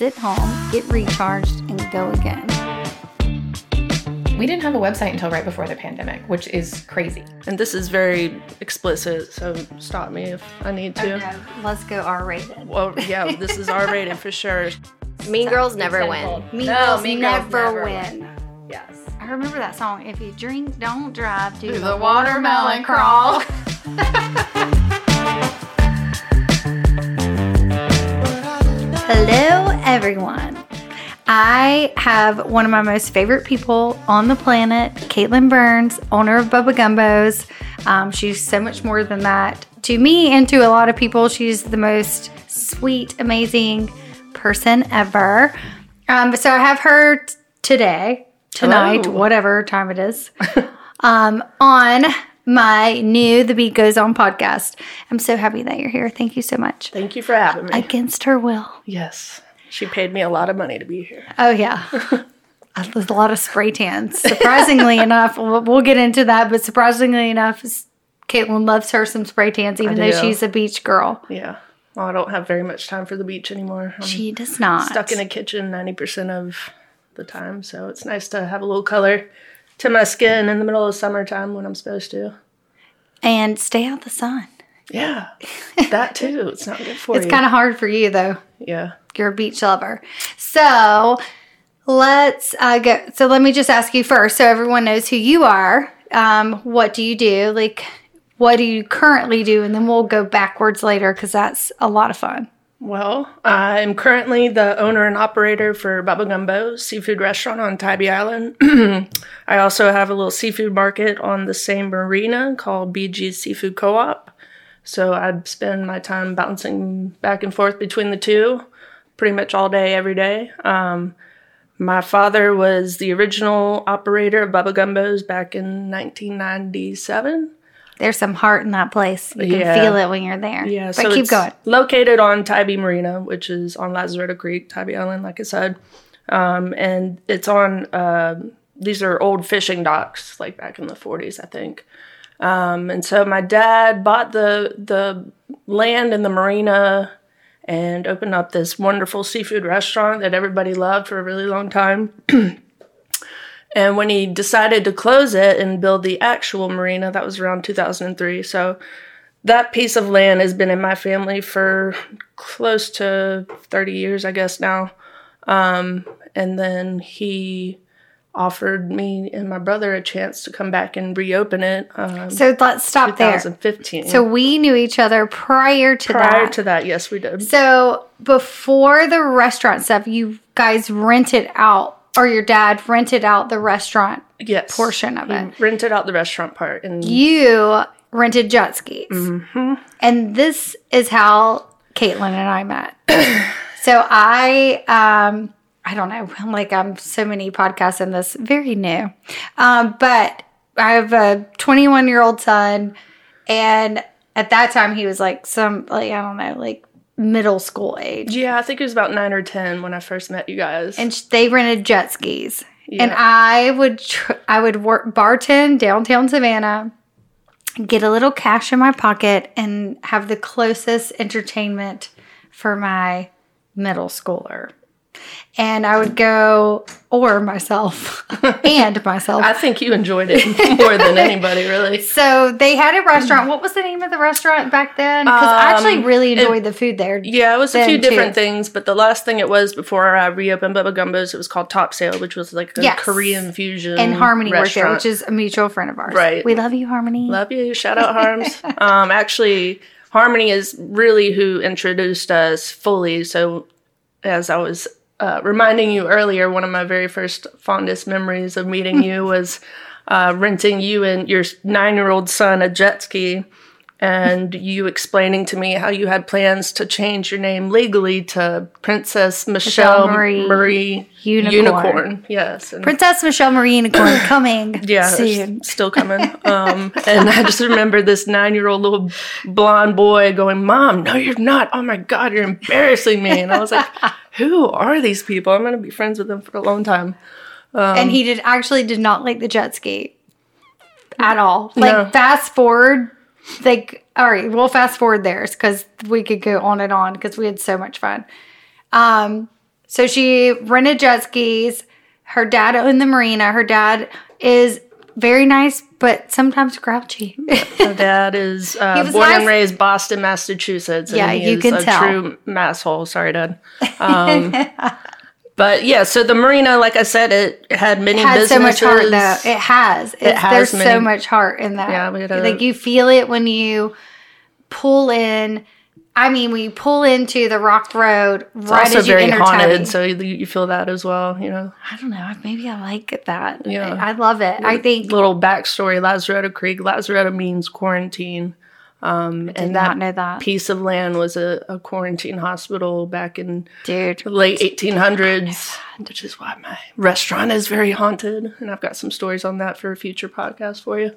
sit home, get recharged, and go again. We didn't have a website until right before the pandemic, which is crazy. And this is very explicit, so stop me if I need to. No, let's go R rated. Well, yeah, this is R rated for sure. Mean Girls never win. Mean No, Girls Mean Girls never, never win. Yes. I remember that song. If you drink, don't drive. Do, Do the, the watermelon watermelon crawl. Hello, everyone. I have one of my most favorite people on the planet, Caitlin Burns, owner of Bubba Gumbos. Um, she's so much more than that to me and to a lot of people. She's the most sweet, amazing person ever. Um, so I have her t- today, tonight, Hello. whatever time it is, um, on my new The Beet Goes On podcast. I'm so happy that you're here. Thank you so much. Thank you for having me. Against her will. yes. She paid me a lot of money to be here. Oh yeah. Uh, there's a lot of spray tans. Surprisingly enough, we'll, we'll get into that, but surprisingly enough, Caitlin loves her some spray tans, even though she's a beach girl. Yeah. Well, I don't have very much time for the beach anymore. I'm She does not. stuck in a kitchen 90% of the time, so it's nice to have a little color to my skin in the middle of summertime when I'm supposed to. and stay out the sun. Yeah. That too. It's not good for It's you. It's kind of hard for you though. yeah. You're a beach lover. So let's uh, go. So let me just ask you first, so everyone knows who you are. Um, what do you do? Like, what do you currently do? And then we'll go backwards later because that's a lot of fun. Well, I'm currently the owner and operator for Bubba Gumbo seafood restaurant on Tybee Island. I also have a little seafood market on the same marina called BG's Seafood Co-op. So I spend my time bouncing back and forth between the two pretty much all day, every day. Um, my father was the original operator of Bubba Gumbo's back in 1997. There's some heart in that place. You can Yeah. feel it when you're there. Yeah, but so keep it's going. Located on Tybee Marina, which is on Lazaretto Creek, Tybee Island, like I said, um, and it's on. um these are old fishing docks, like back in the '40s, I think. Um, and so my dad bought the the land in the marina and opened up this wonderful seafood restaurant that everybody loved for a really long time. And when he decided to close it and build the actual marina, that was around 2003. So that piece of land has been in my family for close to 30 years, I guess now. Um, and then he offered me and my brother a chance to come back and reopen it. Um, So let's stop there. 2015. So we knew each other prior to prior that. to that, yes, we did. so before the restaurant stuff, you guys rented out, or your dad rented out the restaurant Yes, portion of he it. rented out the restaurant part, and You rented jet skis. Mm-hmm. And this is how Caitlin and I met. so I, um, I don't know, I'm like I'm so many podcasts in this, very new. Um, but I have a 21 year old son, and at that time he was like some, like I don't know, like middle school age. yeah, I think it was about nine or ten when I first met you guys. and they rented jet skis. And I would tr- I would work bartend downtown Savannah, get a little cash in my pocket, and have the closest entertainment for my middle schooler. And I would go, or myself, and myself. I think you enjoyed it more than anybody, really. so they had a restaurant. What was the name of the restaurant back then? Because I actually Um, really enjoyed the food there. Yeah, it was a few different too. things, but the last thing it was before I reopened Bubba Gumbo's, it was called Top Sale, which was like a Yes. Korean fusion. And Harmony worked there, restaurant. which is a mutual friend of ours. Right. We love you, Harmony. Love you. Shout out Harms. um, actually, Harmony is really who introduced us fully. So, as I was uh, reminding you earlier, one of my very first fondest memories of meeting you was uh, renting you and your nine year old son a jet ski. And you explaining to me how you had plans to change your name legally to Princess Michelle, Marie Marie, Unicorn. Yes. And Princess Michelle Marie Unicorn coming yeah, soon. still coming. Um, and I just remember this nine-year-old little blonde boy going, "Mom, no, you're not. Oh my God, you're embarrassing me." And I was like, "Who are these people? I'm gonna be friends with them for a long time." and he did actually did not like the jet ski at all. Like No. fast forward, like all right, we'll fast forward theirs because we could go on and on because we had so much fun. Um, So she rented jet skis. Her dad owned the marina. Her dad is very nice, but sometimes grouchy. My dad is uh, born and raised Boston, Massachusetts. And Yeah, you is can a tell. true masshole. Sorry, Dad. Um, but yeah, so the marina, like I said, it had many had so much heart though. It has. It's, has there's so much heart in that. Yeah, a- like you feel it when you pull in. I mean, we pull into the Rock Road It's right also as you very enter haunted, Tybee. so you, you feel that as well. You know, I don't know. Maybe I like that. Yeah. I, I love it. I think little backstory: Lazaretto Creek. Lazaretto means quarantine. Um, did and not that know that, piece of land was a, a quarantine hospital back in dude. the late 1800s, which is why my restaurant is very haunted. And I've got some stories on that for a future podcast for you.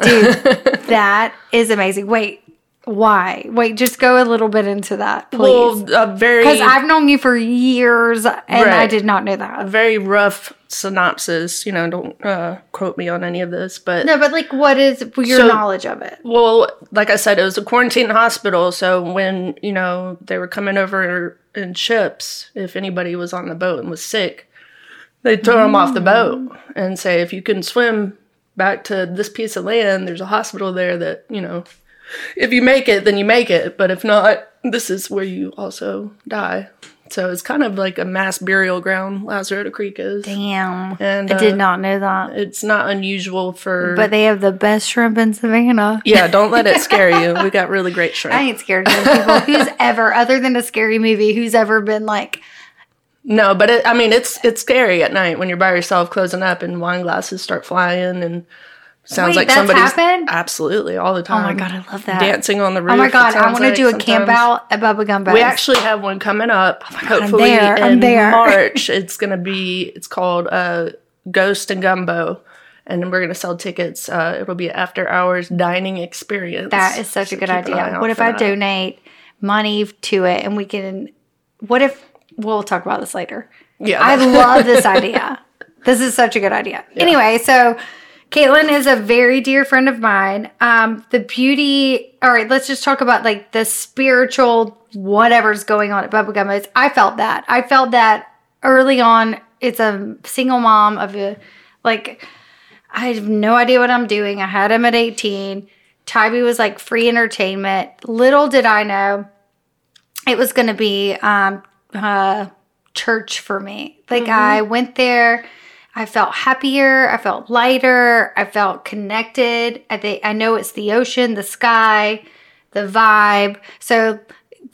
Dude, that is amazing. Wait, why? Wait, just go a little bit into that, please. Well, a very Because I've known you for years, and I did not know that. a very rough synopsis. You know, don't uh, quote me on any of this, but No, but like, what is your So- knowledge of it? Well, like I said, it was a quarantine hospital. So when, you know, they were coming over in ships, if anybody was on the boat and was sick, they'd throw them off the boat and say, if you can swim back to this piece of land, there's a hospital there that, you know, if you make it, then you make it. But if not, this is where you also die. So it's kind of like a mass burial ground, Lazaretto Creek is. Damn, And I did uh, not know that. it's not unusual for. But they have the best shrimp in Savannah. yeah, don't let it scare you. We got really great shrimp. I ain't scared of those people. Who's ever, other than a scary movie, who's ever been like, No, but it, I mean, it's it's scary at night when you're by yourself, closing up, and wine glasses start flying, and sounds Wait, like that's somebody's happened? absolutely all the time. oh my god, I love that. dancing on the roof. Oh my god, I want to like do a camp out at Bubba Gumbo. We actually have one coming up. hopefully there, I'm there. March. It's gonna be. It's called uh, Ghost and Gumbo, and we're gonna sell tickets. Uh, it'll be an after hours dining experience. That is such a good keep an eye idea. What if I that. donate money to it and we can? What if we'll talk about this later? Yeah, I love this idea. This is such a good idea. Anyway, so Caitlin is a very dear friend of mine. Um, the beauty. All right, let's just talk about like the spiritual whatever's going on at Bubba Gumbo's. I felt that. I felt that early on. It's a single mom of a like. I have no idea what I'm doing. I had him at 18. Tybee was like free entertainment. Little did I know it was going to be um, uh, church for me. Like I went there, I felt happier, I felt lighter, I felt connected. I think I know it's the ocean, the sky, the vibe. So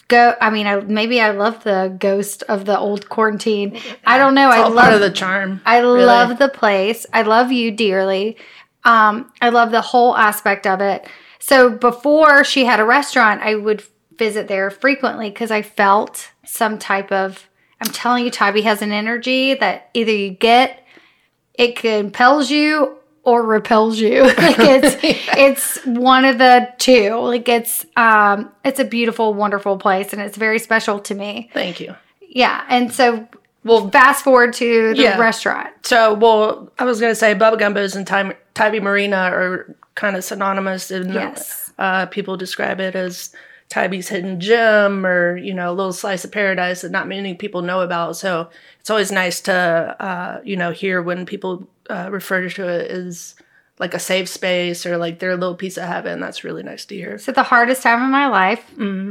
go. I mean, I maybe I love the ghost of the old quarantine. I don't know. I all love the charm. I really. love the place. I love you dearly. Um, I love the whole aspect of it. So before she had a restaurant, I would visit there frequently because I felt some type of. I'm telling you, Tybee has an energy that either you get, it compels you or repels you. like it's it's one of the two. Like it's um it's a beautiful, wonderful place, and it's very special to me. Thank you. Yeah, and so we'll fast forward to the Yeah. restaurant. So, well, I was gonna say Bubba Gumbos and Ty- Tybee Marina are kind of synonymous, and Yes. uh, people describe it as Tybee's hidden gem, or you know, a little slice of paradise that not many people know about. So, it's always nice to uh, you know hear when people uh, refer to it as like a safe space or like their little piece of heaven. That's really nice to hear. So the hardest time of my life.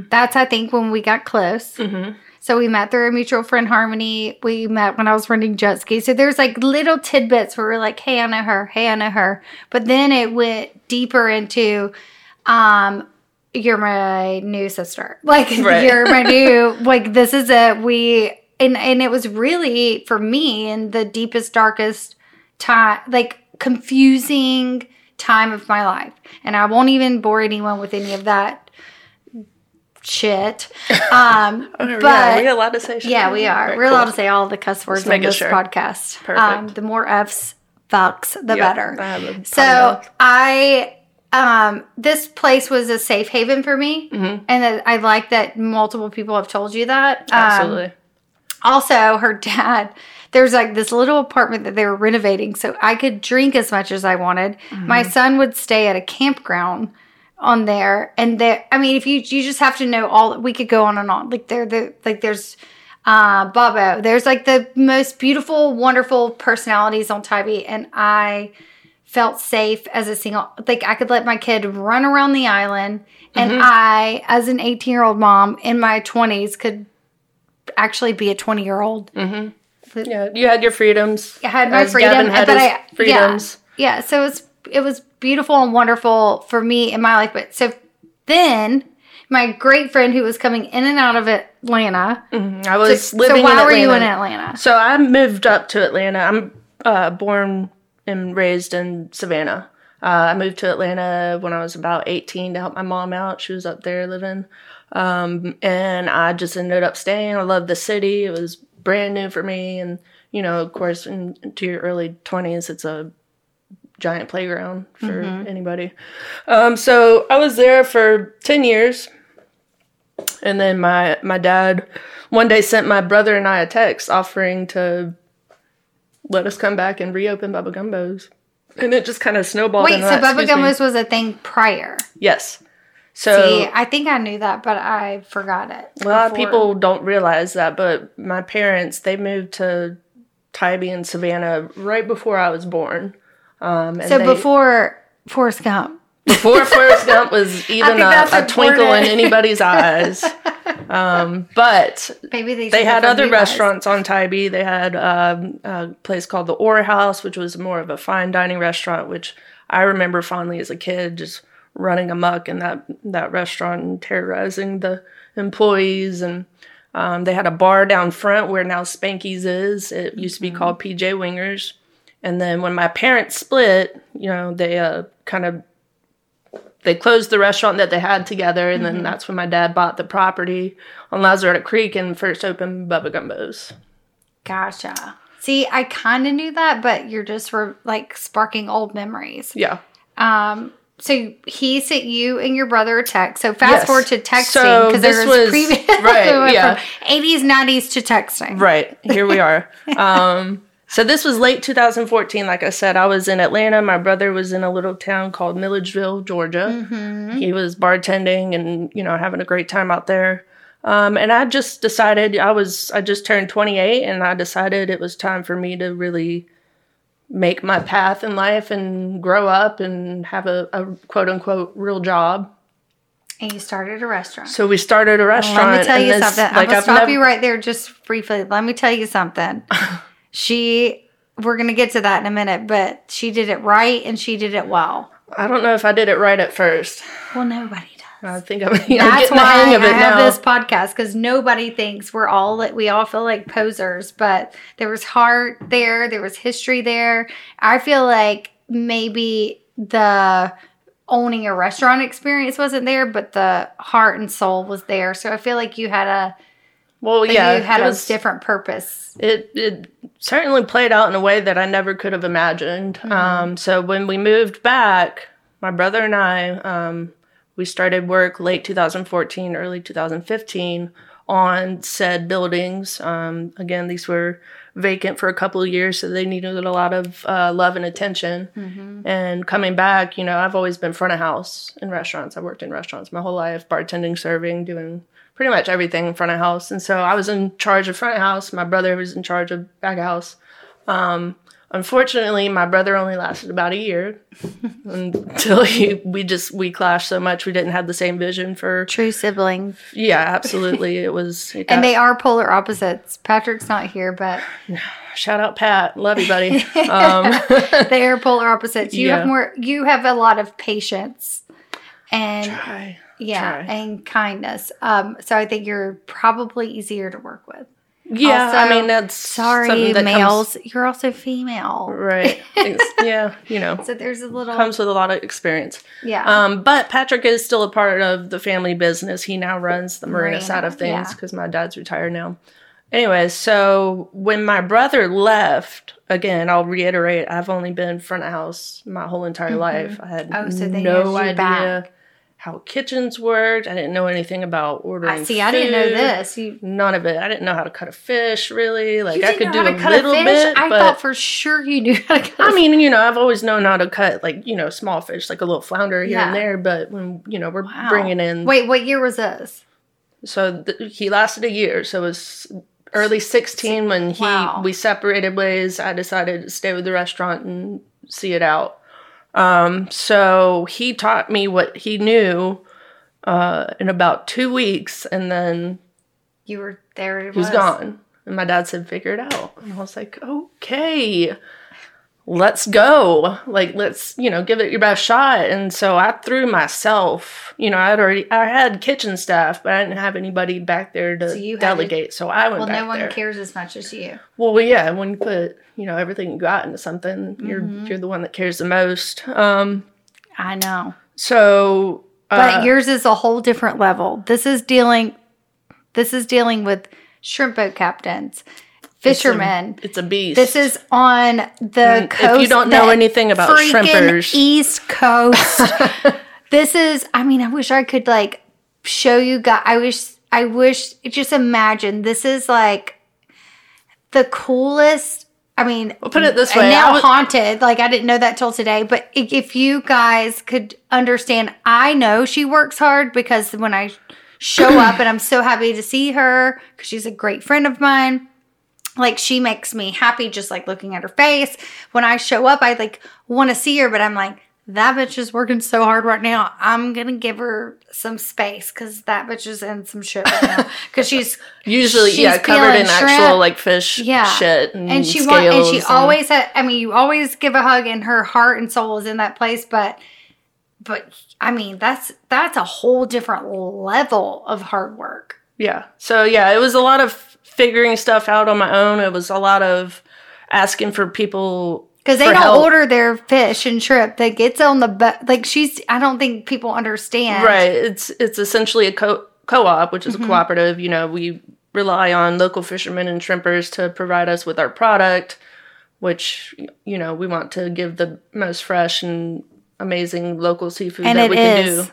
That's I think when we got close. So we met through a mutual friend, Harmony. We met when I was renting jet skis. So there's like little tidbits where we're like, "Hey, I know her. Hey, I know her." But then it went deeper into, um, "You're my new sister. Like Right. you're my new. Like this is a we." And and it was really for me in the deepest, darkest time, like confusing time of my life. And I won't even bore anyone with any of that shit. Um, yeah, but we allowed to say shit. yeah, we are. Alright, We're cool. allowed to say all the cuss words on this sure. podcast. Perfect. Um, the more F's, fucks, the Yep, better. I have a potty So. I, um, this place was a safe haven for me, Mm-hmm. and that I like that multiple people have told you that. Um, absolutely. also, her dad, there's like this little apartment that they were renovating, so I could drink as much as I wanted. Mm-hmm. My son would stay at a campground on there, and there. I mean, if you you just have to know all, we could go on and on. Like there, the like there's uh, Bobo. There's like the most beautiful, wonderful personalities on Tybee, and I felt safe as a single. Like I could let my kid run around the island, and Mm-hmm. I, as an 18 year old mom in my 20s, could actually be a 20 year old. Yeah, you had your freedoms. I had my freedom, had but I freedoms. Yeah, yeah. So it was it was beautiful and wonderful for me in my life. But so then my great friend who was coming in and out of Atlanta. I was So, living so why in were you in Atlanta? So I moved up to Atlanta. I'm uh, born and raised in Savannah. Uh, I moved to Atlanta when I was about 18 to help my mom out. She was up there living. Um, and I just ended up staying. I loved the city. It was brand new for me. And, you know, of course, in, into your early 20s, it's a giant playground for anybody. Um, so I was there for 10 years. And then my, my dad one day sent my brother and I a text offering to let us come back and reopen Bubba Gumbo's. And it just kind of snowballed. Wait, so that. Bubba Excuse me. Gumbo's was a thing prior. Yes. So See, I think I knew that, but I forgot it. a lot of people don't realize that, but my parents they moved to Tybee and Savannah right before I was born. Um, and So they- before Forrest Gump. before Forrest Gump was even a, a twinkle in anybody's eyes. Um, but Maybe they, they had other guys. restaurants on Tybee. They had um, a place called the Ore House, which was more of a fine dining restaurant, which I remember fondly as a kid, just running amok in that that restaurant and terrorizing the employees. And um, they had a bar down front where now Spanky's is. It used to be called PJ Wingers. And then when my parents split, you know, they uh, kind of they closed the restaurant that they had together, and then that's when my dad bought the property on Lazaretto Creek and first opened Bubba Gumbo's. Gotcha. See, I kind of knew that, but you're just re- like sparking old memories. Yeah. Um, so he sent you and your brother a text. So fast Yes. forward to texting because this there was, was- previous right, yeah. from 80s, 90s to texting. Right. Here we are. um, so this was late 2014. Like I said, I was in Atlanta. My brother was in a little town called Milledgeville, Georgia. He was bartending and you know having a great time out there. Um, and I just decided I was I just turned 28, and I decided it was time for me to really make my path in life and grow up and have a, a quote unquote real job. And you started a restaurant. So we started a restaurant. Let me tell you this- something. I'm gonna I've stop you right there just briefly. Let me tell you something. she, we're gonna get to that in a minute, but she did it right and she did it well. I don't know if I did it right at first. Well, nobody does. I think I'm, I'm That's getting the why hang of I have now. this podcast because nobody thinks we're all that we all feel like posers, but there was heart there, there was history there. I feel like maybe the owning a restaurant experience wasn't there, but the heart and soul was there. So I feel like you had a well, yeah, you had it a was- different purpose. it it certainly played out in a way that I never could have imagined. Mm-hmm. Um, so when we moved back, my brother and I, um, we started work late 2014, early 2015 on said buildings. Um, again, these were vacant for a couple of years, so they needed a lot of uh, love and attention. Mm-hmm. And coming back, you know, I've always been front of house in restaurants. I worked in restaurants my whole life, bartending, serving, doing pretty much everything in front of house. And so I was in charge of front of house. My brother was in charge of back of house. Um, unfortunately, my brother only lasted about a year until he, we just we clashed so much. We didn't have the same vision for. True siblings. Yeah, absolutely. It was. It got, And they are polar opposites. Patrick's not here, but shout out Pat, love you, buddy. Um, they are polar opposites. You Yeah. have more you have a lot of patience and try. Yeah, try. and kindness. Um, so I think you're probably easier to work with. yeah, I mean that's Sorry, that comes- males, you're also female. right? Yeah, you know, So there's a little comes with a lot of experience. yeah. Um, but Patrick is still a part of the family business. He now runs the marina, Marina, side of things yeah. because my dad's retired now. Anyway, so when my brother left, again, I'll reiterate, I've only been front of house my whole entire life. I had Oh, so they no you idea back. How kitchens worked. I didn't know anything about ordering. I see. I didn't know this. You None of it. I didn't know how to cut a fish, really. Like I could do a little fish? bit, I but thought for sure you knew how to cut. I mean, you know, I've always known how to cut like you know small fish, like a little flounder here and there. But when you know we're Wow. bringing in, Wait, what year was this? so th- he lasted a year. So it was early 16 when he Wow. we separated ways i decided to stay with the restaurant and see it out um, so he taught me what he knew uh, in about two weeks and then You were there. It he was. gone. And my dad said figure it out. And i was like okay let's go like let's you know give it your best shot and so i threw myself you know i had already i had kitchen staff but i didn't have anybody back there to So had to- delegate so i went Well, no one there. cares as much as you. Well, well, yeah, when you put you know everything you got into something, you're Mm-hmm. you're the one that cares the most. Um, I know. so uh, But yours is a whole different level. This is dealing this is dealing with shrimp boat captains, fishermen. it's a beast. This is on the And if coast. you don't know anything about shrimpers- East Coast. this is. I mean, I wish I could like show you guys. I wish. I wish. Just imagine. This is like the coolest. I mean, Well, put it this way, now was- haunted. Like I didn't know that till today. But if you guys could understand, I know she works hard because when I show up and I'm so happy to see her because she's a great friend of mine like she makes me happy just like looking at her face. When i show up i like want to see her but i'm like that bitch is working so hard right now. I'm gonna give her some space because that bitch is in some shit right now. Because she's usually she's yeah covered in actual like fish yeah. shit and, and she want, and she scales always had i mean you always give a hug and her heart and soul is in that place but but i mean that's that's a whole different level of hard work. Yeah. So yeah, it was a lot of figuring stuff out on my own. It was a lot of asking for people Because they don't help. order their fish and shrimp that gets on the boat. Like she's, I don't think people understand. Right. It's it's essentially a co co-op, which is Mm-hmm. a cooperative. You know, we rely on local fishermen and shrimpers to provide us with our product, which you know we want to give the most fresh and amazing local seafood And that we can is. do.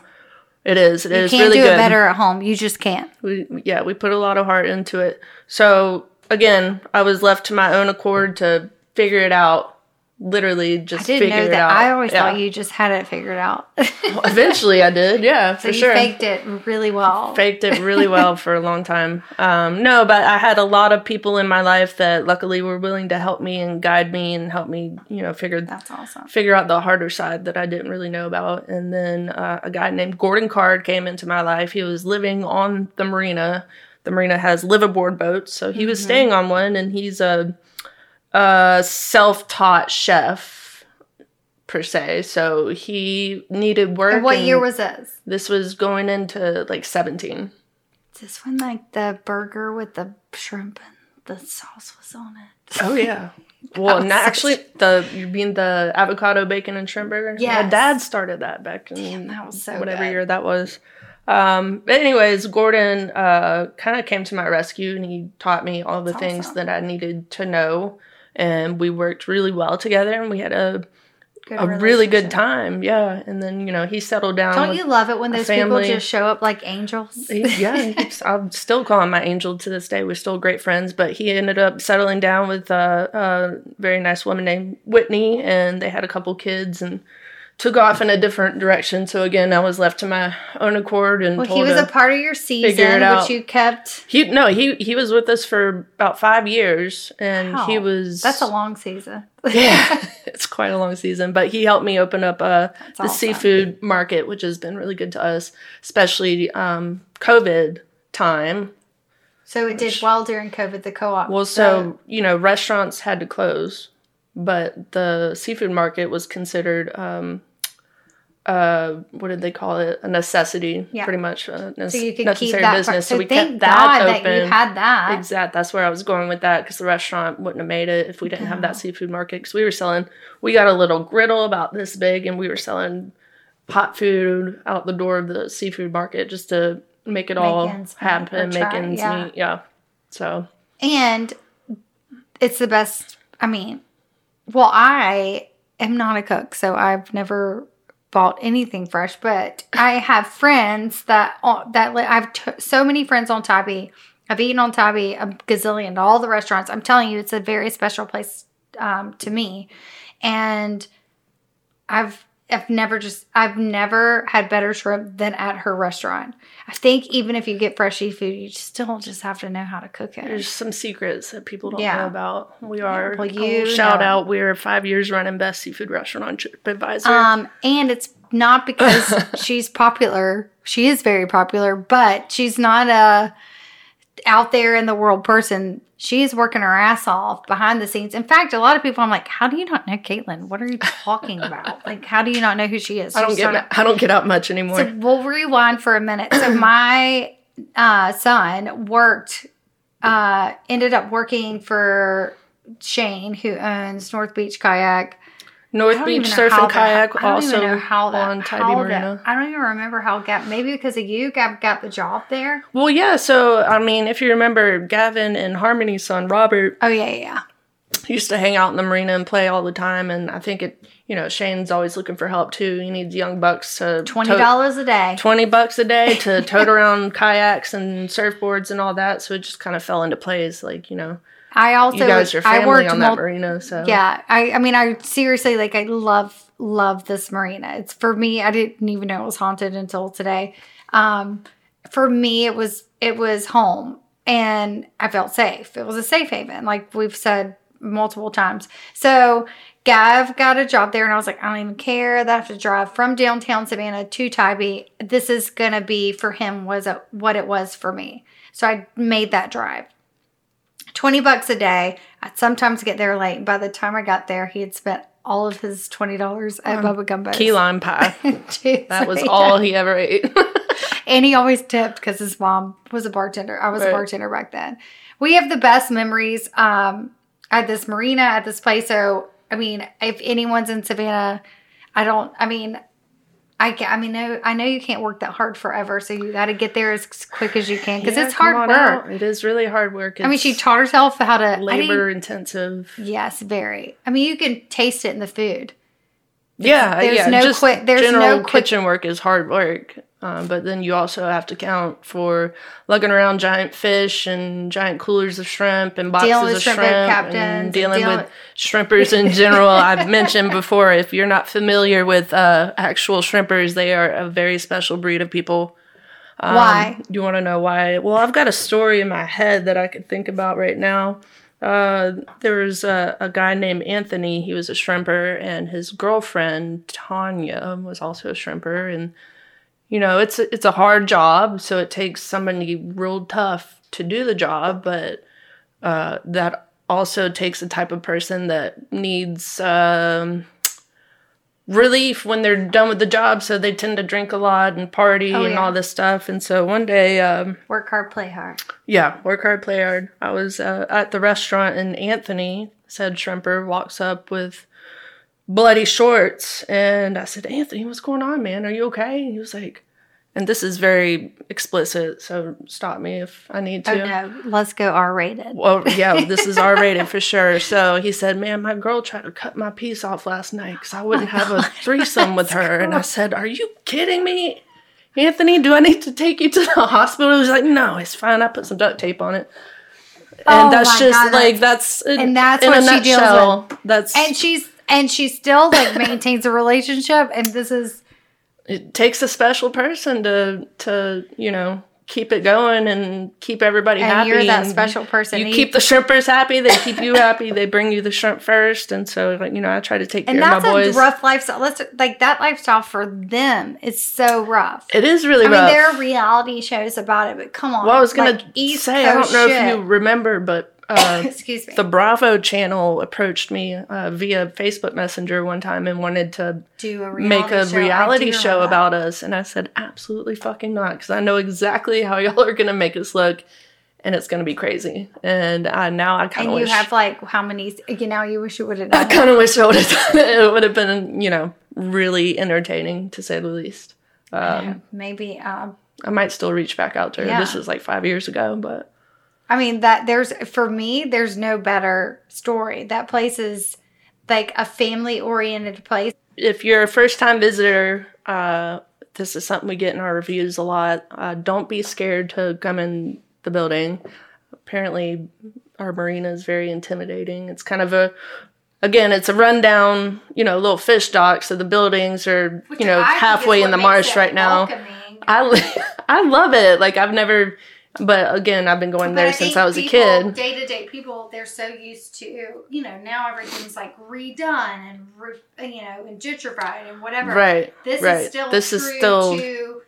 It is. It You is can't really do good. it better at home. You just can't. we yeah we put a lot of heart into it so again i was left to my own accord to figure it out literally just I didn't know it that. out I always Yeah. thought you just had it figured out. Well, eventually i did yeah so for you sure faked it really well. faked it really well for a long time um, no but i had a lot of people in my life that luckily were willing to help me and guide me and help me you know figure That's awesome. figure out the harder side that I didn't really know about. And then uh, a guy named Gordon Card came into my life. He was living on the marina. The marina has liveaboard boats, so he was Mm-hmm. staying on one, and he's a, a self-taught chef per se. So he needed work. And what and year was this? this? Was going into like seventeen. Is this when like the burger with the shrimp and the sauce was on it? Oh yeah. Well, and actually, the you mean the avocado bacon and shrimp burger? My Yes. dad started that back in that was so whatever good. year that was. Um, but anyways, Gordon uh, kind of came to my rescue and he taught me all the things awesome. that I needed to know, and we worked really well together, and we had a Good a really good time. Yeah, and then you know he settled down. Don't you love it when those family. people just show up like angels? he- yeah, I'm still calling my angel to this day. We're still great friends, but he ended up settling down with uh, a very nice woman named Whitney, and they had a couple kids and took off in a different direction. So again, I was left to my own accord and Well, he was a part of your season, which you kept. he no he he was with us for about five years, and he was That's a long season. yeah, it's quite a long season, but he helped me open up uh, the awesome. seafood market, which has been really good to us, especially um, COVID time. So it did well during COVID, the co-op. Well, so you know, restaurants had to close, but the seafood market was considered um, uh, what did they call it? A necessity, Yeah. pretty much a so you could keep that. business. so so we kept that God open. that you had that. Exact. That's where I was going with that because the restaurant wouldn't have made it if we didn't have that seafood market. Because we were selling, we got a little griddle about this big, and we were selling pot food out the door of the seafood market just to make it all ends happen, make try, ends yeah. meet. Yeah. So And it's the best. I mean, well, I am not a cook, so I've never bought anything fresh. But I have friends that that I've t- so many friends on Tybee. I've eaten on Tybee a gazillion, all the restaurants. I'm telling you, it's a very special place um, to me, and I've I've never just I've never had better shrimp than at her restaurant. I think even if you get fresh seafood, you still just have to know how to cook it. There's some secrets that people don't Yeah. know about. We are well, you little shout know. out. We're five years running best seafood restaurant on TripAdvisor. Um, and it's not because she's popular. She is very popular, but she's not a out there in the world person. She's working her ass off behind the scenes. In fact, a lot of people, I'm like, how do you not know Caitlin? What are you talking about? like, how do you not know who she is? I don't get sort I don't get out much anymore. So we'll rewind for a minute. So my uh, son worked, uh, ended up working for Shane, who owns North Beach Kayak. North Beach Surf and Kayak also how that, on Tybee Marina. that- I don't even remember how Gab. Maybe because of you, Gab got the job there. Well, yeah. So I mean, if you remember, Gavin and Harmony's son Robert Oh yeah, yeah, used to hang out in the marina and play all the time. And I think it, you know, Shane's always looking for help too. He needs young bucks to Twenty tote- dollars a day. 20 bucks a day to tote around kayaks and surfboards and all that. So it just kind of fell into place. Like, you know, I also you guys are I worked on that mul- marina. So Yeah, I I mean I seriously like I love love this marina. It's for me. I didn't even know it was haunted until today. Um, for me, it was it was home, and I felt safe. It was a safe haven, like we've said multiple times. So. Gav got a job there, and I was like, I don't even care that I have to drive from downtown Savannah to Tybee. This is gonna be for him was a, what it was for me. So I made that drive. 20 bucks a day. I'd sometimes get there late. By the time I got there, he had spent all of his $20 at Bubba Gumbo's. key lime pie. That was all he ever ate. And he always tipped because his mom was a bartender. I was a bartender back then. We have the best memories um, at this marina, at this place. So, I mean, if anyone's in Savannah, I don't, I mean, I, I mean, no, I know you can't work that hard forever, so you got to get there as quick as you can because Yeah, it's hard work. out. It is really hard work. I mean, she taught herself how to labor intensive. Yes, very. I mean, you can taste it in the food. Yeah, there's yeah. no just quick- there's general no quick- kitchen work is hard work. Um, but then you also have to count for lugging around giant fish and giant coolers of shrimp and boxes Dealing of shrimp shrimp, captains and and dealing dealing- with shrimpers in general. I've mentioned before, if you're not familiar with uh, actual shrimpers, they are a very special breed of people. Um, Why? You want to know why? Well, I've got a story in my head that I could think about right now. Uh, there was a, a guy named Anthony. He was a shrimper, and his girlfriend Tanya was also a shrimper. And you know, it's it's a hard job, so it takes somebody real tough to do the job. But uh, that also takes a type of person that needs um, relief when they're done with the job. So they tend to drink a lot and party Oh, and yeah. all this stuff. And so one day. Um, Work hard, play hard. yeah, work hard, play hard. I was uh, at the restaurant and Anthony, said shrimper, walks up with bloody shorts. And I said, Anthony, what's going on, man? Are you okay? And he was like, and this is very explicit, so stop me if I need to. Oh no, let's go R rated. Well, yeah, this is R rated for sure. So he said, Man, my girl tried to cut my piece off last night because I wouldn't have a threesome with her. And I said, Are you kidding me? Anthony, do I need to take you to the hospital? He was like, No, it's fine. I put some duct tape on it. And Oh that's just God, like, that's, and that's in what a she deals nutshell, That's, And she's and she still like maintains a relationship, and this is it takes a special person to, to, you know, keep it going and keep everybody and happy. you're that special person. You keep the shrimpers happy. They keep you happy. They bring you the shrimp first, and so like you know, I try to take and care of that's my a boys. rough lifestyle. Let's like that lifestyle for them is so rough. it is really I mean, rough. there are reality shows about it, but come on. well, I was gonna like, say I don't know shit. if you remember, but uh, Excuse me. the Bravo channel approached me uh, via Facebook Messenger one time and wanted to do a make a reality show. Reality show remember that. about us, and I said absolutely fucking not, because I know exactly how y'all are gonna make us look, and it's gonna be crazy. And I now I kind of wish. You have like how many? You know, you wish you would have I kind of wish I would have done it. It would have been you know really entertaining to say the least. Um, Maybe. Um, I might still reach back out to her. Yeah. This was like five years ago, but I mean that there's for me there's no better story. That place is like a family oriented place. if you're a first time visitor, uh, this is something we get in our reviews a lot. Uh, don't be scared to come in the building. Apparently, our marina is very intimidating. It's kind of a again, it's a rundown, you know, little fish dock. So the buildings are, Which you know, halfway in the marsh right now. welcoming. I I love it. Like I've never, but again, I've been going But there I since I was a kid. Day to day people, they're so used to, you know, now everything's like redone and, re, you know, and gentrified and whatever. Right. This right. is still This is still- to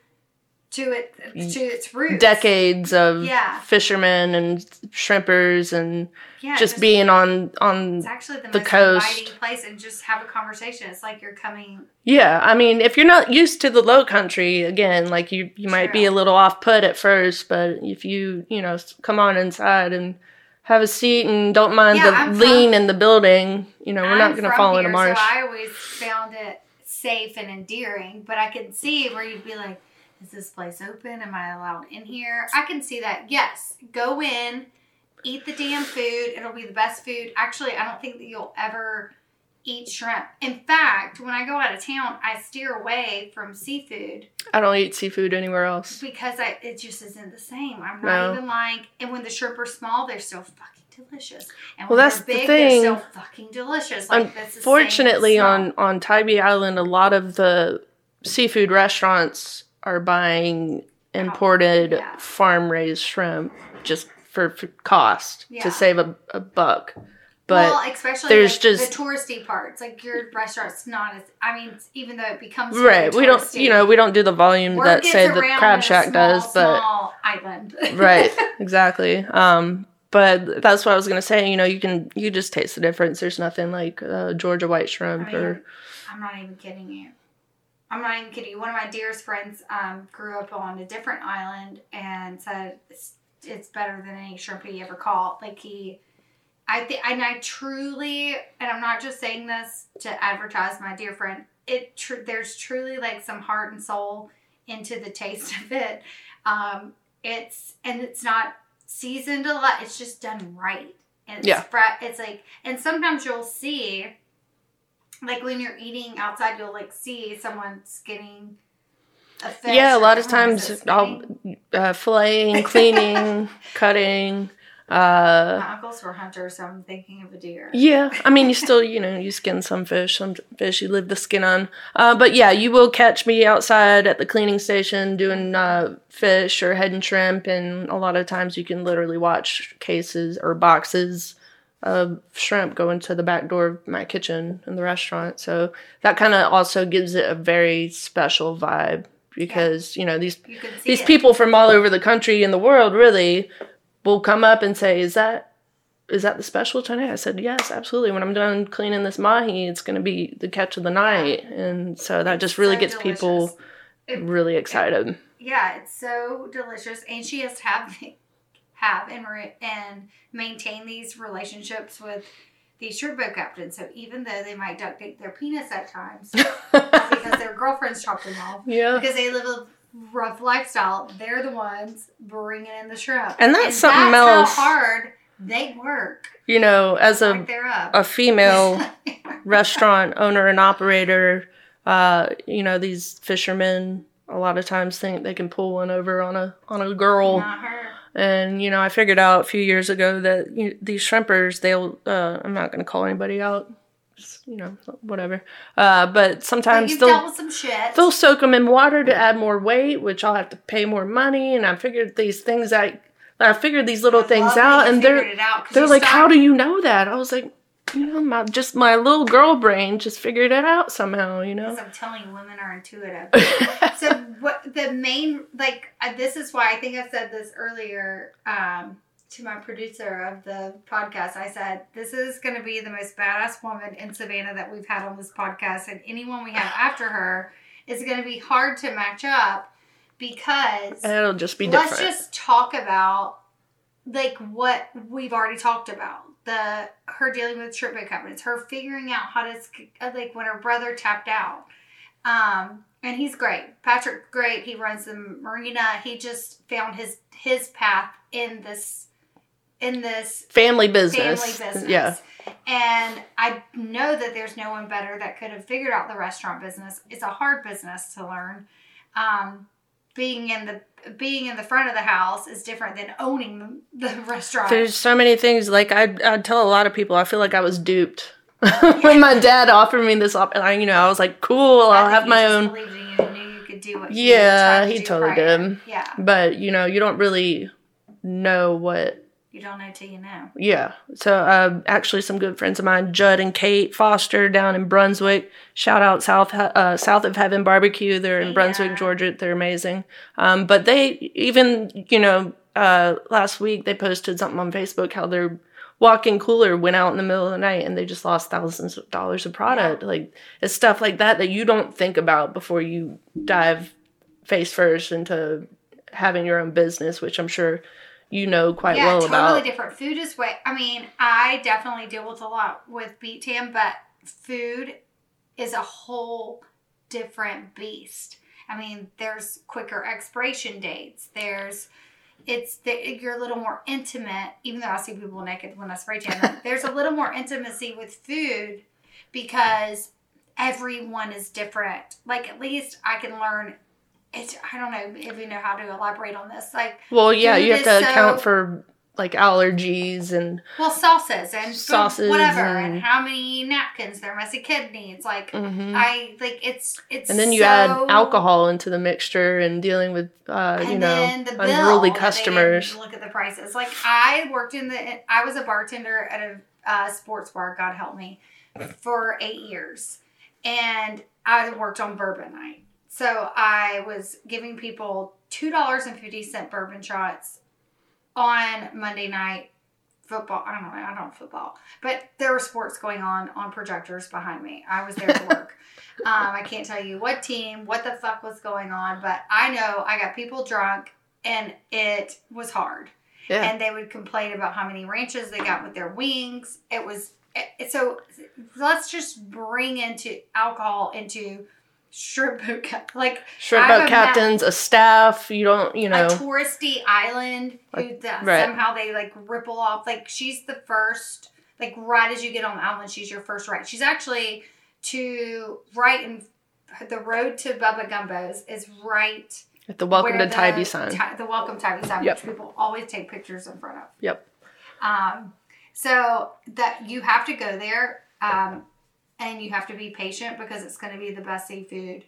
to it mm. to its roots. Decades of Yeah. fishermen and shrimpers and Yeah, just being on on It's actually the, the most coast. place, and just have a conversation. It's like you're coming. Yeah, I mean, if you're not used to the low country, again, like you, you might be a little off put at first, but if you, you know, come on inside and have a seat and don't mind Yeah, the lean from- in the building, you know, we're not I'm going to fall in a here, marsh. So I always found it safe and endearing, but I can see where you'd be like, "Is this place open? Am I allowed in here?" I can see that. Yes, go in, eat the damn food. It'll be the best food. Actually, I don't think that you'll ever eat shrimp. In fact, when I go out of town, I steer away from seafood I don't eat seafood anywhere else. because I it just isn't the same. I'm not No. even like, and when the shrimp are small, they're still fucking delicious. And Well, when that's they're the thing. they're still fucking delicious. Like that's the same Unfortunately, on on Tybee Island, a lot of the seafood restaurants are buying imported yeah. farm raised shrimp just for, for cost Yeah. to save a, a buck. But well, especially there's like just- the touristy parts. Like your restaurant's not as. I mean, even though it becomes right, we don't, you know, we don't do the volume that say the Crab Shack small, does, but small island. right exactly um but that's what i was gonna say you know you can you just taste the difference there's nothing like uh, georgia white shrimp I mean, or I'm not even kidding you. I'm not even kidding. One of my dearest friends um, grew up on a different island and said it's, it's better than any shrimp he ever caught. Like he, I think, and I truly, and I'm not just saying this to advertise my dear friend. It tr- there's truly like some heart and soul into the taste of it. Um, it's and it's not seasoned a lot. It's just done right. And it's Yeah. fre- It's like, and sometimes you'll see like when you're eating outside, you'll like see someone skinning a fish. yeah a lot of I don't know, is times i'll uh, filleting cleaning cutting uh My uncles were hunters, so I'm thinking of a deer. yeah i mean you still you know you skin some fish some fish you leave the skin on uh but yeah you will catch me outside at the cleaning station doing uh fish or head and shrimp and a lot of times you can literally watch cases or boxes of shrimp go into the back door of my kitchen in the restaurant so that kind of also gives it a very special vibe because you know these You these it. people from all over the country and the world really will come up and say, "Is that is that the special tonight?" I said, "Yes, absolutely. When I'm done cleaning this mahi, it's going to be the catch of the night." And so that just really so gets people. It- really excited. Yeah, it's so delicious, and she has to have have and re- and maintain these relationships with these shrimp boat captains. So even though they might duct tape their penis at times because their girlfriends chop them off, yeah. because they live a rough lifestyle, they're the ones bringing in the shrimp, And that's something that's else. How hard they work. You know, as a Like they're up. a female restaurant owner and operator, uh, you know, these fishermen a lot of times think they can pull one over on a on a girl. Not her. And you know, I figured out a few years ago that you these shrimpers, they'll. Uh, I'm not going to call anybody out. Just, you know, whatever. Uh, but But sometimes you've they'll some shit. they'll soak them in water to add more weight, which I'll have to pay more money. And I figured these things I. I figured these little I things out, and they're out they're like, "How do you know that?" I was like, "You know, my just my little girl brain just figured it out somehow." You know. I'm telling you, women are intuitive. so what the main like uh, this is why I think I said this earlier um, to my producer of the podcast. I said this is going to be the most badass woman in Savannah that we've had on this podcast, and anyone we have after her is going to be hard to match up because It'll just be different. let's just talk about like what we've already talked about the her dealing with trip boat companies her figuring out how to uh, like when her brother tapped out um and he's great patrick great he runs the marina he just found his his path in this in this family business. family business. Yeah. And I know that there's no one better that could have figured out the restaurant business. It's a hard business to learn. Um, being in the being in the front of the house is different than owning the, restaurant. There's so many things. Like I, I tell a lot of people, I feel like I was duped when my dad offered me this op, and I, you know, I was like, "Cool, I'll have my own." you and knew you could do what Yeah, tried to he totally prior. did. Yeah, But you know, you don't really know what you don't know till you know. Yeah. So uh, actually, some good friends of mine, Judd and Kate Foster, down in Brunswick. Shout out South uh, South of Heaven Barbecue. They're in Brunswick, Georgia. They're amazing. Um, but they even you know uh, last week they posted something on Facebook how their walk-in cooler went out in the middle of the night and they just lost thousands of dollars of product. Like it's stuff like that that you don't think about before you dive face first into having your own business, which I'm sure you know quite well, yeah, well totally about. different. Food is way. I mean, I definitely deal with a lot with tam, but food is a whole different beast. I mean, there's quicker expiration dates. There's it's the, you're a little more intimate, even though I see people naked when I spray tan. There's a little more intimacy with food because everyone is different. Like at least I can learn. It's I don't know if you know how to elaborate on this. Like Well, yeah, you have to so- account for like allergies and Well, sauces and Sauces whatever, and- and, how many napkins their messy kid needs. Like Mhm. I like it's it's and then you so- add alcohol into the mixture and dealing with uh, you know then the bill unruly customers. Look at the prices. Like I worked in the I was a bartender at a uh, sports bar. God help me, for eight years, and I worked on bourbon night. So I was giving people two dollars and fifty cent bourbon shots on Monday night football. I don't know. I don't know football, but there were sports going on on projectors behind me. I was there to work. um, I can't tell you what team, what the fuck was going on, but I know I got people drunk and it was hard. Yeah. And they would complain about how many ranches they got with their wings. It was it, so. Let's just bring into alcohol into shrimp boat cap- like Shrimp boat captains, a staff. You don't, you know. a touristy island who Like, the, right. somehow they like ripple off. Like she's the first, like right as you get on the island, she's your first right. She's actually to right in the road to Bubba Gumbo's is right At the welcome to the Tybee sign. The welcome Tybee sign, Yep. which people always take pictures in front of. Yep. Um, so that you have to go there, um, and you have to be patient because it's going to be the best seafood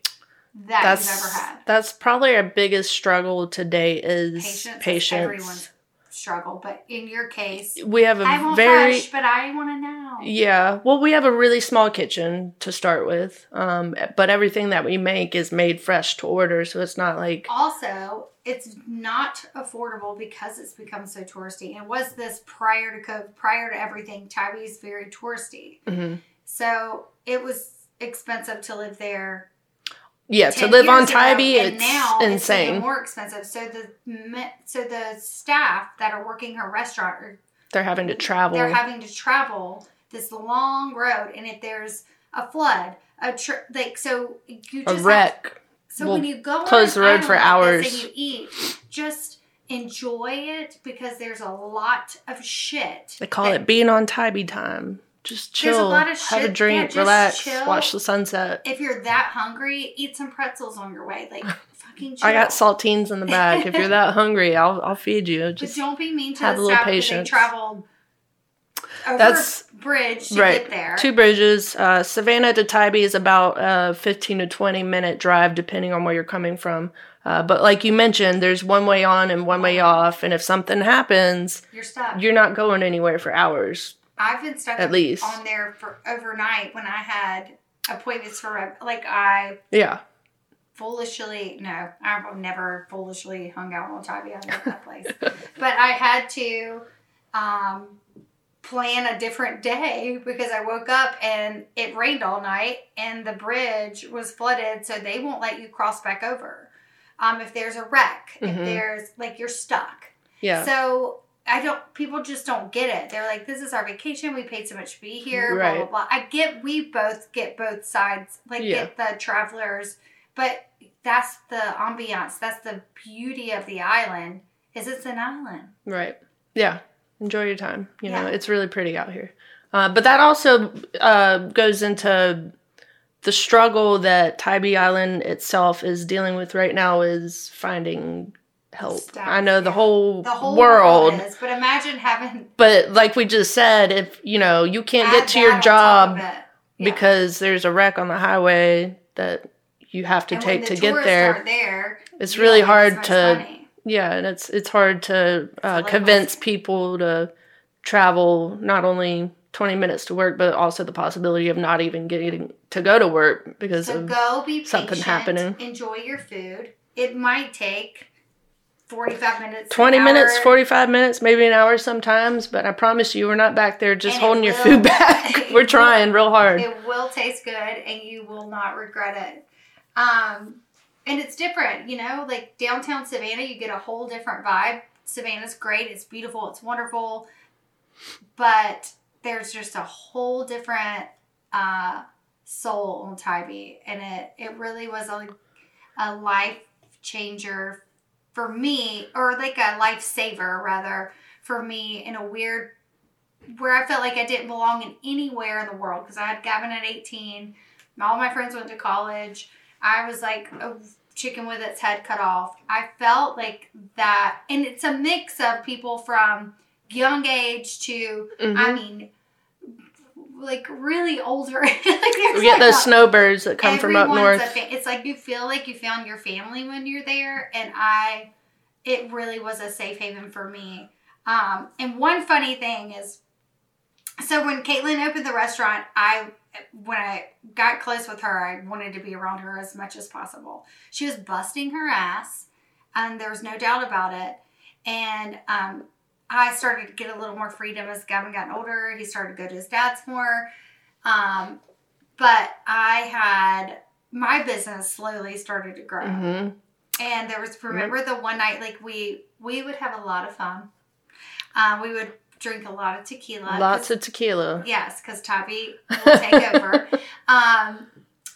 that That's you've ever had. that's probably our biggest struggle today is Patience, patience. is everyone's struggle, but in your case, We have a I want very fresh, but I want to know. Yeah, well, we have a really small kitchen to start with, um, but everything that we make is made fresh to order, so it's not like Also, it's not affordable because it's become so touristy. And was this prior to COVID, prior to everything? Tybee's very touristy, Mhm. So it was expensive to live there. yeah to live on Tybee. and It's now insane. even more expensive. So the so the staff that are working her restaurant are They're having to travel. they're having to travel this long road, and if there's a flood, a tri- like so you just a wreck. so will when you go close on the road for island like this hours. and you eat, just enjoy it because there's a lot of shit. They call that- it being on Tybee time. Just There's a chill, lot of have a drink, yeah, relax, chill. watch the sunset. If you're that hungry, eat some pretzels on your way. Like fucking. Chill. I got saltines in the back. if you're that hungry, I'll I'll feed you. But Just don't be mean to have the a little staff because they patience. traveled over That's- bridge to right. get there. Two bridges. Uh, Savannah to Tybee is about a 15 to 20 minute drive, depending on where you're coming from. Uh, but like you mentioned, there's one way on and one way off, and if something happens, you're stuck. you're not going anywhere for hours. I've been stuck At least. on there for overnight when I had appointments for like I Yeah, foolishly no i've never foolishly hung out on i love that place but i had to um, plan a different day because i woke up and it rained all night and the bridge was flooded so they won't let you cross back over um, if there's a wreck if Mhm. there's like you're stuck yeah. so I don't. People just don't get it. They're like, "This is our vacation. We paid so much to be here." Blah Right. blah blah. I get. We both get both sides. Like Yeah. get the travelers, but that's the ambiance. That's the beauty of the island. Is it's an island. Right. Yeah. Enjoy your time. You know, Yeah. it's really pretty out here. Uh, but that also uh, goes into the struggle that Tybee Island itself is dealing with right now is finding help. Stuff, I know the yeah. whole, The whole world. world is, but imagine having But like we just said, if you know you can't get to your job. Yeah. because there's a wreck on the highway that you have to And take the to get there. there, It's really hard to money. yeah, and it's it's hard to uh, like convince people to travel not only 20 minutes to work but also the possibility of not even getting to go to work because So of go be something patient, happening. Enjoy your food. It might take forty-five minutes. 20 minutes, hour, 45 minutes, maybe an hour sometimes, but I promise you we're not back there just And holding your food back. we're will- trying real hard. It will taste good, and you will not regret it. Um, and it's different, you know. Like downtown Savannah, you get a whole different vibe. Savannah's great. It's beautiful. It's wonderful. But there's just a whole different uh, soul on Tybee, and it it really was a a life changer for me, or like a lifesaver rather for me in a weird where I felt like I didn't belong in anywhere in the world because I had Gavin at 18. All my friends went to college. I was like a chicken with its head cut off. I felt like that, and it's a mix of people from young age to, I Mhm. mean, like really older. like We get like those a- snowbirds that come from up north. fa- it's like you feel like you found your family when you're there, and I, it really was a safe haven for me. Um, and one funny thing is, so when Caitlin opened the restaurant, I when I got close with her, I wanted to be around her as much as possible. She was busting her ass, and there was no doubt about it. And um, I started to get a little more freedom as Gavin got older. He started to go to his dad's more. Um, but I had my business slowly started to grow. hmm And there was remember the one night like we we would have a lot of fun. Um, we would drink a lot of tequila. Lots of tequila. Yes, because Tybee will take over. Um,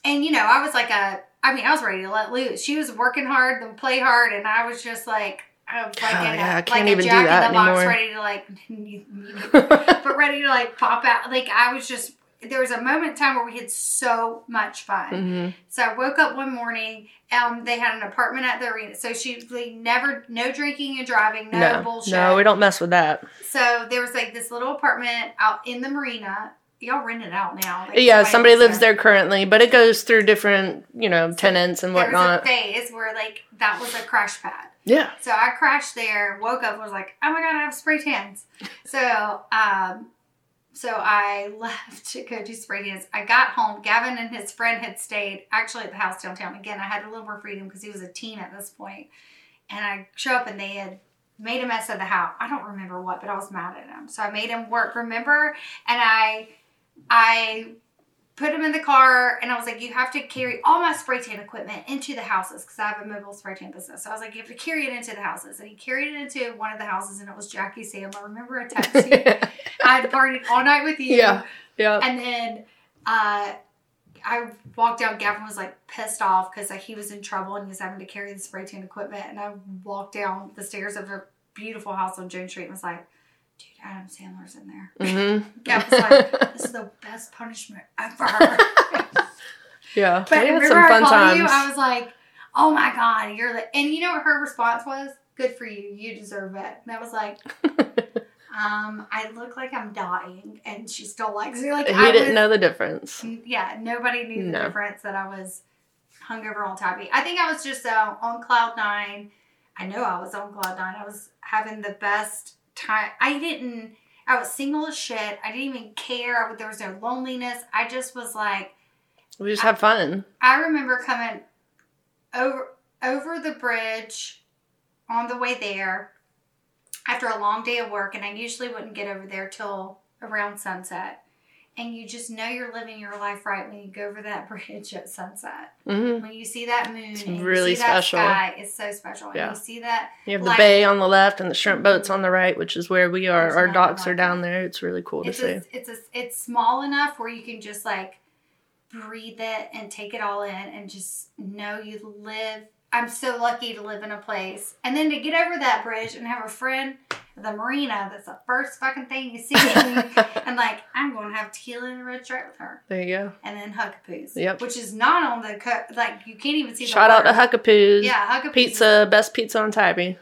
and you know, I was like a, I mean, I was ready to let loose. She was working hard and play hard, and I was just like, I like, Oh, in a, yeah, I can't like even a do jack that in the box, anymore. ready to like, but ready to like pop out. Like I was just. There was a moment in time where we had so much fun. hmm So I woke up one morning. Um, they had an apartment at the marina. So she they never no drinking and driving, no, No, bullshit. no, we don't mess with that. So there was like this little apartment out in the marina. Y'all rent it out now. Like, Yeah, somebody lives there. there currently, but it goes through different, you know, tenants and There was a whatnot. phase where like that was a crash pad. Yeah. So I crashed there, woke up, was like, oh my god, I have spray tans. So um, so I left to go do spray tans. I got home. Gavin and his friend had stayed actually at the house downtown. Again, I had a little more freedom because he was a teen at this point. And I show up and they had made a mess of the house. I don't remember what, but I was mad at him. So I made him work, remember? And I I put him in the car and I was like, you have to carry all my spray tan equipment into the houses because I have a mobile spray tan business. So I was like, you have to carry it into the houses. And he carried it into one of the houses and it was Jackie Sandler. Remember a taxi? I had partied all night with you. yeah. Yeah. And then uh, I walked out. Gavin was like pissed off because like, he was in trouble and he was having to carry the spray tan equipment. And I walked down the stairs of a beautiful house on Jones Street and was like, dude, Adam Sandler's in there. hmm Yeah, like, this is the best punishment ever. yeah. But we had some fun called times. you? I was like, oh my God, you're the. And you know what her response was? Good for you. You deserve it. And I was like, um, I look like I'm dying. And she still likes me. Like, he I didn't was- know the difference. Yeah, nobody knew the No. difference that I was hungover on Tybee. I think I was just uh, on cloud nine. I know I was on cloud nine. I was having the best time. I didn't. I was single as shit. I didn't even care. There was no loneliness. I just was like, We just have fun. I remember coming over over the bridge on the way there after a long day of work, and I usually wouldn't get over there till around sunset. And you just know you're living your life right when you go over that bridge at sunset. hmm When you see that moon, It's and really you see that special. sky, it's so special. Yeah. And you see that You have the Like- bay on the left and the shrimp boats on the right, which is where we are. There's Our docks are down there. It's really cool to it's see. it's a, it's small enough where you can just like breathe it and take it all in and just know you live. I'm so lucky to live in a place, and then to get over that bridge and have a friend at the marina. That's the first fucking thing you see, and like I'm going to have tequila and a red stripe with her, there you go. and then Huc-A-Poos, Yep. which is not on the co- like you can't even see. Shout the out to. Huc-A-Poos. Yeah, Huc-A-Poos. Pizza, best pizza on Tybee.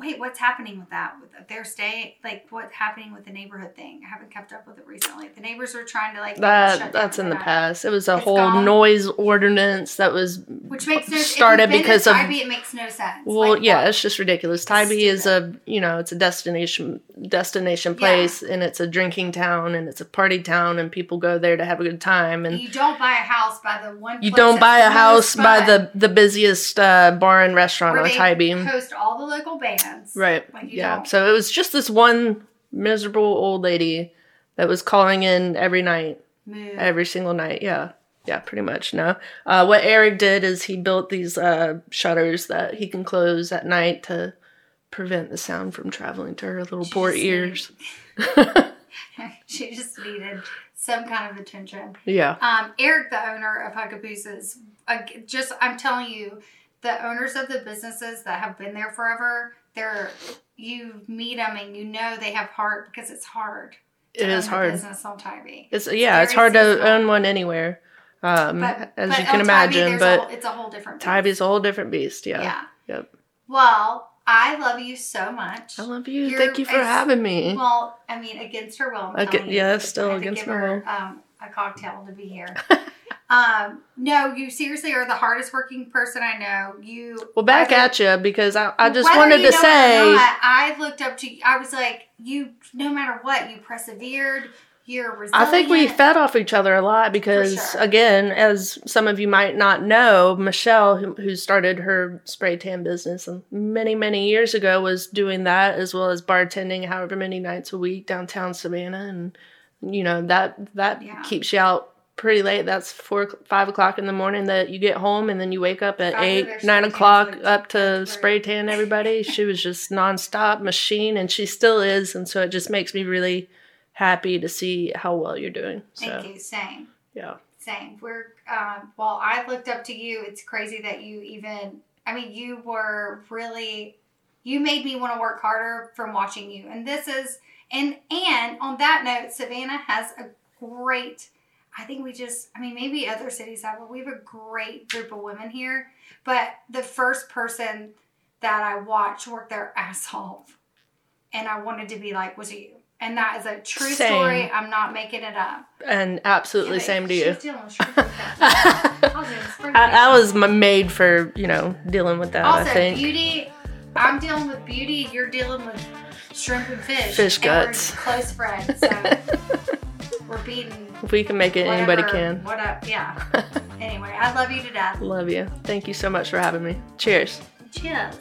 Wait, what's happening with that? With their stay, like what's happening with the neighborhood thing? I haven't kept up with it recently. The neighbors were trying to like That that's in the past. It was a It's whole gone? noise ordinance that was which makes no started if you've been to because of- Tybee, it makes no sense. well, Like, yeah, what? it's just ridiculous. Tybee is a you know it's a destination destination Yeah. place and it's a drinking town and it's a party town and people go there to have a good time and you don't buy a house by the one. you don't buy a house by the the busiest uh, bar and restaurant on Tybee. host all the local bands. Right. Like, yeah. don't. So it was just this one miserable old lady that was calling in every night, Move. every single night. Yeah. Yeah, pretty much. No. Uh, what Eric did is he built these uh, shutters that he can close at night to prevent the sound from traveling to her little poor just ears. she just needed some kind of attention. Yeah. Um, Eric, the owner of Huckabooses, uh, just I'm telling you, the owners of the businesses that have been there forever, they're you meet them and you know they have heart because it's hard. to It is own a hard. Business on Tybee. It's yeah, it's hard to seasonal. own one anywhere. Um, But, as but you can on Tybee, imagine, but a, whole- it's a whole different. beast. Tybee's a whole different beast. Yeah. Yeah. Yep. Well, I love you so much. I love you. You're Thank you for having me. Well, I mean, against her will. I'm you. yeah, still against my her, will. Um, a cocktail to be here. um, no, you seriously are the hardest working person I know. You Well, back whether- at you because I, I just wanted to say not, I looked up to you. I was like, you. No matter what, you persevered. You're resilient. I think we fed off each other a lot because, sure. again, as some of you might not know, Michelle, who, who started her spray tan business many, many years ago, was doing that as well as bartending however many nights a week downtown Savannah, and you know that that Yeah. keeps you out pretty late. That's four, five o'clock in the morning that you get home, and then you wake up at eight, nine o'clock tans, up to spray tan everybody. she was just nonstop machine, and she still is, and so it just makes me really happy to see how well you're doing. So Thank you. Same. yeah, Same. We're um, well. I looked up to you. It's crazy that you even. I mean, you were really. You made me want to work harder from watching you, and this is and and on that note, Savannah has a great. I think we just. I mean, maybe other cities have, but we have a great group of women here. But the first person that I watched work their ass off, and I wanted to be like, was you. And that is a true Same. story. I'm not making it up. and absolutely Yeah, same to you. was dealing with shrimp infection. I was I, was made for you know dealing with that. also I think beauty. I'm dealing with beauty. You're dealing with shrimp and fish. Fish guts. close friends. So we're beating. if we can make it, anybody can. What up? Yeah. anyway, I love you to death. Love you. Thank you so much for having me. Cheers. Cheers.